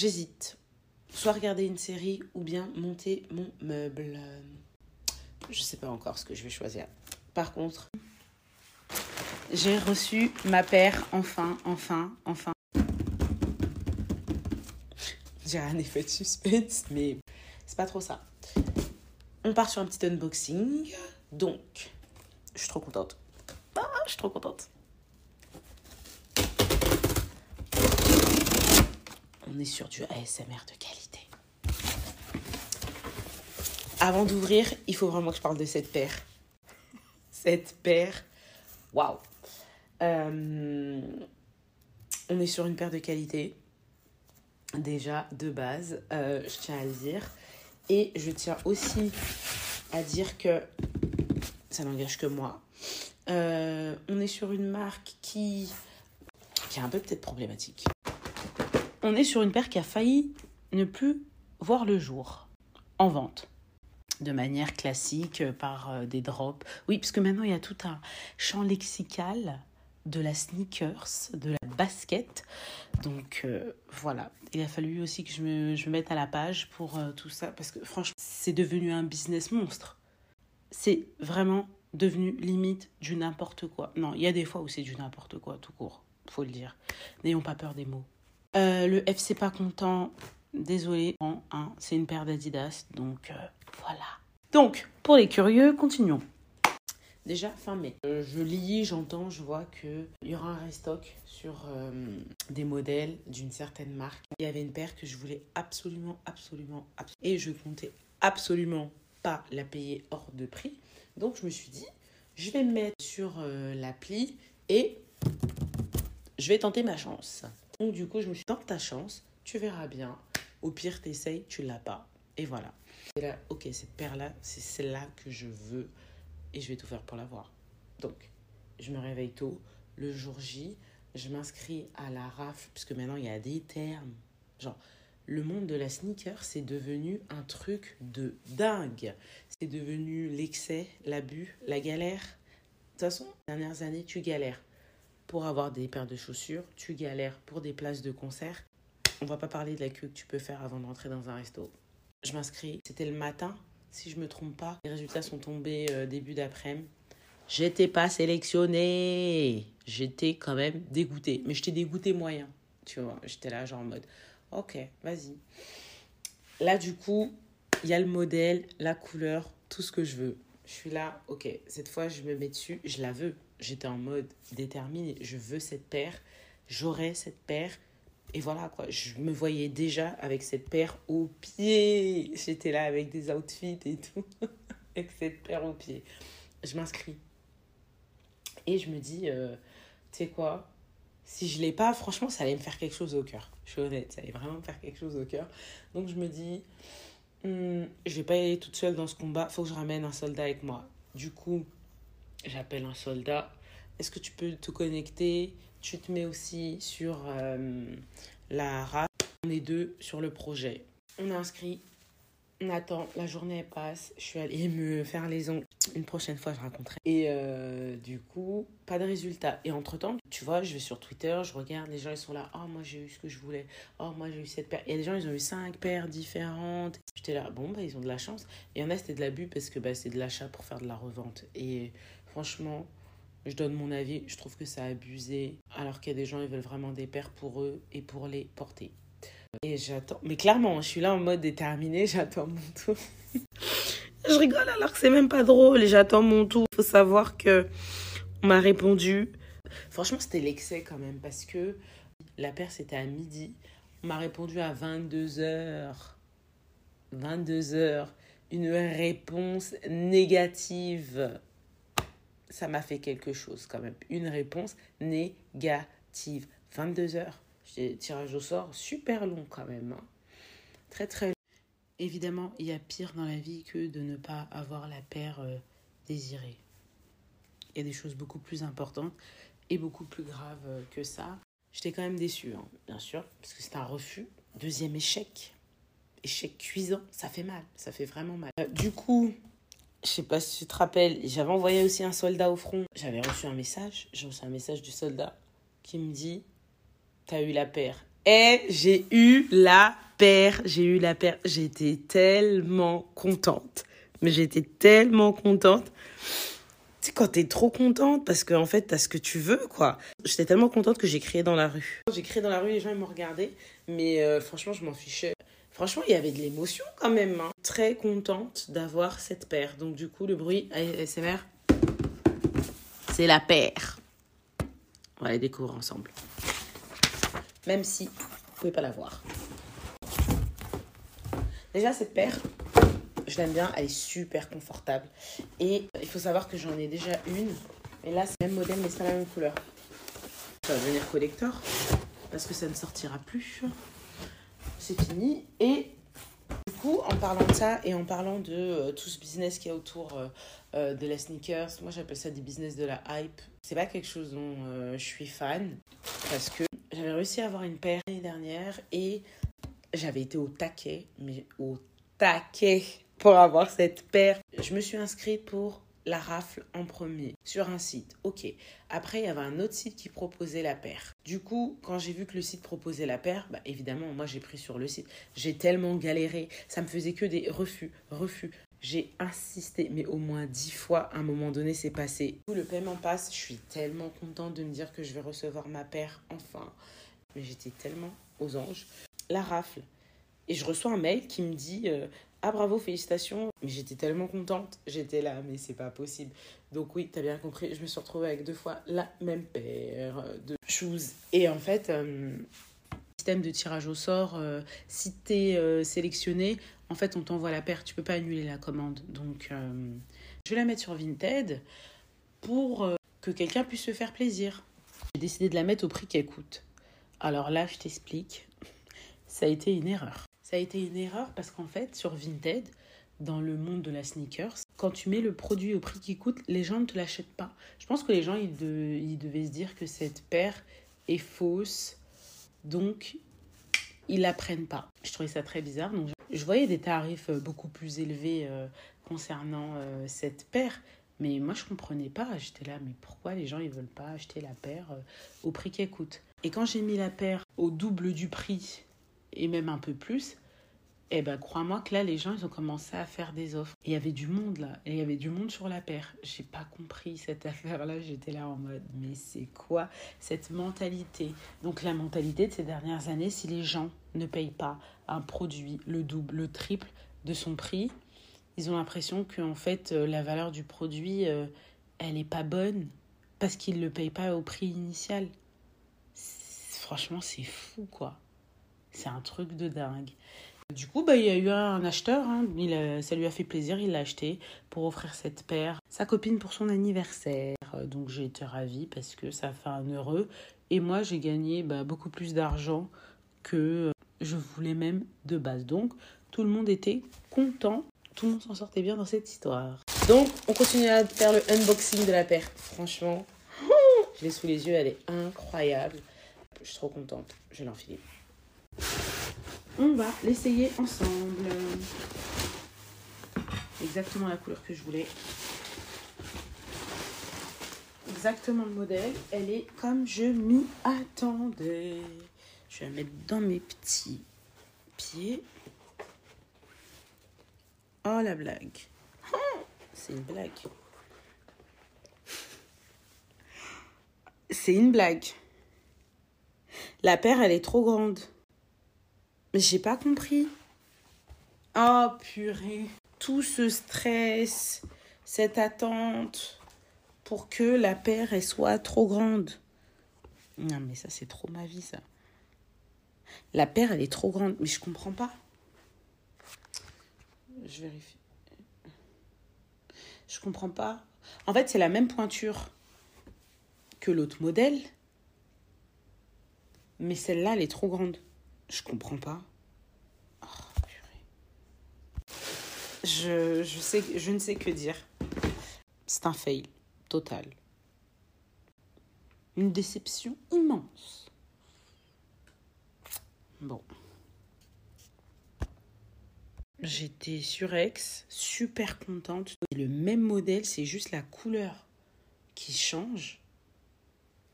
j'hésite. Soit regarder une série ou bien monter mon meuble. Je sais pas encore ce que je vais choisir. Par contre, j'ai reçu ma paire enfin, enfin, enfin. J'ai un effet de suspense, mais c'est pas trop ça. On part sur un petit unboxing. Donc, je suis trop contente. Ah, je suis trop contente. On est sur du ASMR de qualité. Avant d'ouvrir, il faut vraiment que je parle de cette paire. Cette paire, waouh. Euh, on est sur une paire de qualité. Déjà, de base, euh, je tiens à le dire. Et je tiens aussi à dire que ça n'engage que moi. Euh, on est sur une marque qui, qui est un peu peut-être problématique. On est sur une paire qui a failli ne plus voir le jour en vente de manière classique euh, par euh, des drops. Oui, parce que maintenant il y a tout un champ lexical de la sneakers, de la basket. Donc euh, voilà, il a fallu aussi que je me, mette à la page pour tout ça parce que franchement, c'est devenu un business monstre. C'est vraiment devenu limite du n'importe quoi. Non, il y a des fois où c'est du n'importe quoi, tout court, faut le dire. N'ayons pas peur des mots. Le FC pas content, désolé, c'est une paire d'Adidas, donc voilà. Donc, pour les curieux, continuons. Déjà, fin mai. Euh, je lis, j'entends, je vois qu'il y aura un restock sur euh, des modèles d'une certaine marque. Il y avait une paire que je voulais absolument, absolument, absolument. Et je comptais absolument pas la payer hors de prix. Donc, je me suis dit, je vais me mettre sur euh, l'appli et je vais tenter ma chance. Donc, du coup, je me suis dit, tente ta chance, tu verras bien. Au pire, t'essayes, tu l'as pas. Et voilà. Et là, ok, cette paire-là, c'est celle-là que je veux et je vais tout faire pour l'avoir. Donc, je me réveille tôt. Le jour J, je m'inscris à la RAF, puisque maintenant il y a des termes. Genre, le monde de la sneaker, c'est devenu un truc de dingue. C'est devenu l'excès, l'abus, la galère. De toute façon, dernières années, tu galères pour avoir des paires de chaussures, tu galères pour des places de concert. On va pas parler de la queue que tu peux faire avant de rentrer dans un resto. Je m'inscris, c'était le matin, si je me trompe pas. Les résultats sont tombés euh, début d'après-midi. J'étais pas sélectionnée. J'étais quand même dégoûtée. Mais j'étais dégoûtée moyen. Tu vois, j'étais là, genre en mode, ok, vas-y. Là, du coup, il y a le modèle, la couleur, tout ce que je veux. Je suis là, ok, cette fois, je me mets dessus. Je la veux. J'étais en mode déterminé. Je veux cette paire. J'aurai cette paire. Et voilà, quoi. Je me voyais déjà avec cette paire au pied. J'étais là avec des outfits et tout. avec cette paire au pied. Je m'inscris. Et je me dis, euh, tu sais quoi? Si je l'ai pas, franchement, ça allait me faire quelque chose au cœur. Je suis honnête, ça allait vraiment me faire quelque chose au cœur. Donc je me dis, hmm, je vais pas y aller toute seule dans ce combat. Faut que je ramène un soldat avec moi. Du coup, j'appelle un soldat. Est-ce que tu peux te connecter? Tu te mets aussi sur euh, la race. On est deux sur le projet. On est inscrit. On attend, la journée passe, je suis allée me faire les ongles. Une prochaine fois, je raconterai. Et euh, du coup, pas de résultat. Et entre-temps, tu vois, je vais sur Twitter, je regarde, les gens, ils sont là. Oh, moi, j'ai eu ce que je voulais. Oh, moi, j'ai eu cette paire. Il y a des gens, ils ont eu cinq paires différentes. J'étais là, bon, bah, ils ont de la chance. Et en a, c'était de l'abus parce que bah, c'est de l'achat pour faire de la revente. Et franchement, je donne mon avis, je trouve que ça a abusé, alors qu'il y a des gens, ils veulent vraiment des paires pour eux et pour les porter. Et j'attends, mais clairement, je suis là en mode déterminé, j'attends mon tour. je rigole alors que c'est même pas drôle, j'attends mon tour. Il faut savoir que on m'a répondu. Franchement, c'était l'excès quand même, parce que la paire, c'était à midi. On m'a répondu à 22h. 22h. Une réponse négative ça m'a fait quelque chose quand même. Une réponse négative. 22 heures. Tirage au sort super long quand même. Hein. Très très long. Évidemment, il y a pire dans la vie que de ne pas avoir la paire euh, désirée. Il y a des choses beaucoup plus importantes et beaucoup plus graves euh, que ça. J'étais quand même déçue, hein, bien sûr, parce que c'est un refus. Deuxième échec. Échec cuisant, ça fait mal, ça fait vraiment mal. Euh, du coup, je sais pas si tu te rappelles, j'avais envoyé aussi un soldat au front. J'avais reçu un message, j'ai reçu un message du soldat qui me dit T'as eu la paire. Et j'ai eu la paire, j'ai eu la paire. J'étais tellement contente. Mais j'étais tellement contente. Tu sais, quand t'es trop contente, parce qu'en en fait, t'as ce que tu veux, quoi. J'étais tellement contente que j'ai crié dans la rue. J'ai crié dans la rue, les gens, ils m'ont regardé. Mais euh, franchement, je m'en fichais. Franchement, il y avait de l'émotion quand même. Hein. Très contente d'avoir cette paire. Donc, du coup, le bruit ASMR, c'est la paire. On va les découvrir ensemble. Même si vous pouvez pas la voir. Déjà, cette paire, je l'aime bien, elle est super confortable. Et il faut savoir que j'en ai déjà une. Et là, c'est le même modèle, mais c'est la même couleur. Ça va devenir collector. Parce que ça ne sortira plus. C'est fini. Et du coup, en parlant de ça et en parlant de euh, tout ce business qu'il y a autour euh, euh, de la sneakers, moi j'appelle ça des business de la hype. C'est pas quelque chose dont je suis fan. Parce que j'avais réussi à avoir une paire l'année dernière et j'avais été au taquet, mais au taquet pour avoir cette paire. Je me suis inscrite pour la rafle en premier sur un site. Ok. Après, il y avait un autre site qui proposait la paire. Du coup, quand j'ai vu que le site proposait la paire, bah, évidemment, moi j'ai pris sur le site. J'ai tellement galéré. Ça me faisait que des refus, refus. J'ai insisté, mais au moins dix fois, à un moment donné, c'est passé. Le paiement passe, je suis tellement contente de me dire que je vais recevoir ma paire enfin. Mais j'étais tellement aux anges. La rafle. Et je reçois un mail qui me dit euh, ah bravo, félicitations. Mais j'étais tellement contente. J'étais là, mais c'est pas possible. Donc oui, t'as bien compris, je me suis retrouvée avec deux fois la même paire de choses. Et en fait, euh, système de tirage au sort, euh, si t'es euh, sélectionné, en fait, on t'envoie la paire. Tu peux pas annuler la commande. Donc, je vais la mettre sur Vinted pour que quelqu'un puisse se faire plaisir. J'ai décidé de la mettre au prix qu'elle coûte. Alors là, je t'explique. Ça a été une erreur. Ça a été une erreur parce qu'en fait, sur Vinted, dans le monde de la sneakers, quand tu mets le produit au prix qui coûte, les gens ne te l'achètent pas. Je pense que les gens, ils, de, ils devaient se dire que cette paire est fausse, donc ils la prennent pas. Je trouvais ça très bizarre. Donc je voyais des tarifs beaucoup plus élevés euh, concernant euh, cette paire, mais moi je comprenais pas. J'étais là, mais pourquoi les gens ils veulent pas acheter la paire euh, au prix qu'elle coûte? Et quand j'ai mis la paire au double du prix et même un peu plus, eh ben, crois-moi que là, les gens, ils ont commencé à faire des offres. Et il y avait du monde là. Et il y avait du monde sur la paire. J'ai pas compris cette affaire-là. J'étais là en mode, mais c'est quoi cette mentalité? Donc, la mentalité de ces dernières années, si les gens ne payent pas un produit le double, le triple de son prix, ils ont l'impression qu'en fait, euh, la valeur du produit, euh, elle n'est pas bonne parce qu'ils ne le payent pas au prix initial. Franchement, c'est fou, quoi. C'est un truc de dingue. Du coup, bah, il y a eu un acheteur, hein. ça lui a fait plaisir, il l'a acheté pour offrir cette paire. Sa copine pour son anniversaire. Donc j'ai été ravie parce que ça fait un heureux. Et moi, j'ai gagné bah, beaucoup plus d'argent que je voulais même de base. Donc tout le monde était content. Tout le monde s'en sortait bien dans cette histoire. Donc on continue à faire le unboxing de la paire. Franchement, je l'ai sous les yeux, elle est incroyable. Je suis trop contente. Je vais l'enfiler on va l'essayer ensemble. Exactement la couleur que je voulais. Exactement le modèle. Elle est comme je m'y attendais. Je vais la mettre dans mes petits pieds. Oh la blague. C'est une blague. C'est une blague. La paire, elle est trop grande. Mais j'ai pas compris. Oh purée. Tout ce stress, cette attente pour que la paire elle soit trop grande. Non mais ça c'est trop ma vie ça. La paire elle est trop grande, mais je comprends pas. Je vérifie. Je comprends pas. En fait, c'est la même pointure que l'autre modèle. Mais celle-là, elle est trop grande. Je comprends pas. Oh, je, je, sais, je ne sais que dire. C'est un fail total. Une déception immense. Bon. J'étais sur Ex, super contente. Le même modèle, c'est juste la couleur qui change.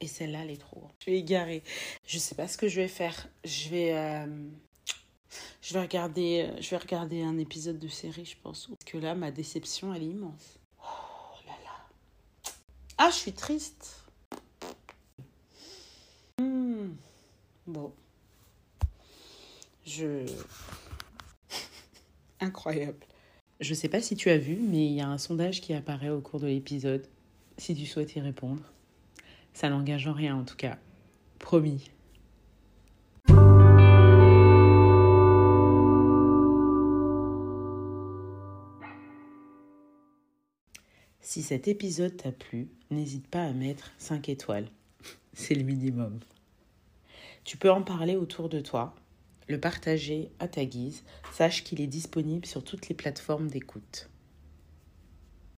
Et celle-là, elle est trop. Je suis égarée. Je sais pas ce que je vais faire. Je vais, euh, je vais regarder, je vais regarder un épisode de série, je pense. Parce que là, ma déception, elle est immense. Oh là là. Ah, je suis triste. Hmm. Bon. Je. Incroyable. Je sais pas si tu as vu, mais il y a un sondage qui apparaît au cours de l'épisode. Si tu souhaites y répondre. Ça n'engage en rien en tout cas. Promis. Si cet épisode t'a plu, n'hésite pas à mettre 5 étoiles. C'est le minimum. Tu peux en parler autour de toi, le partager à ta guise. Sache qu'il est disponible sur toutes les plateformes d'écoute.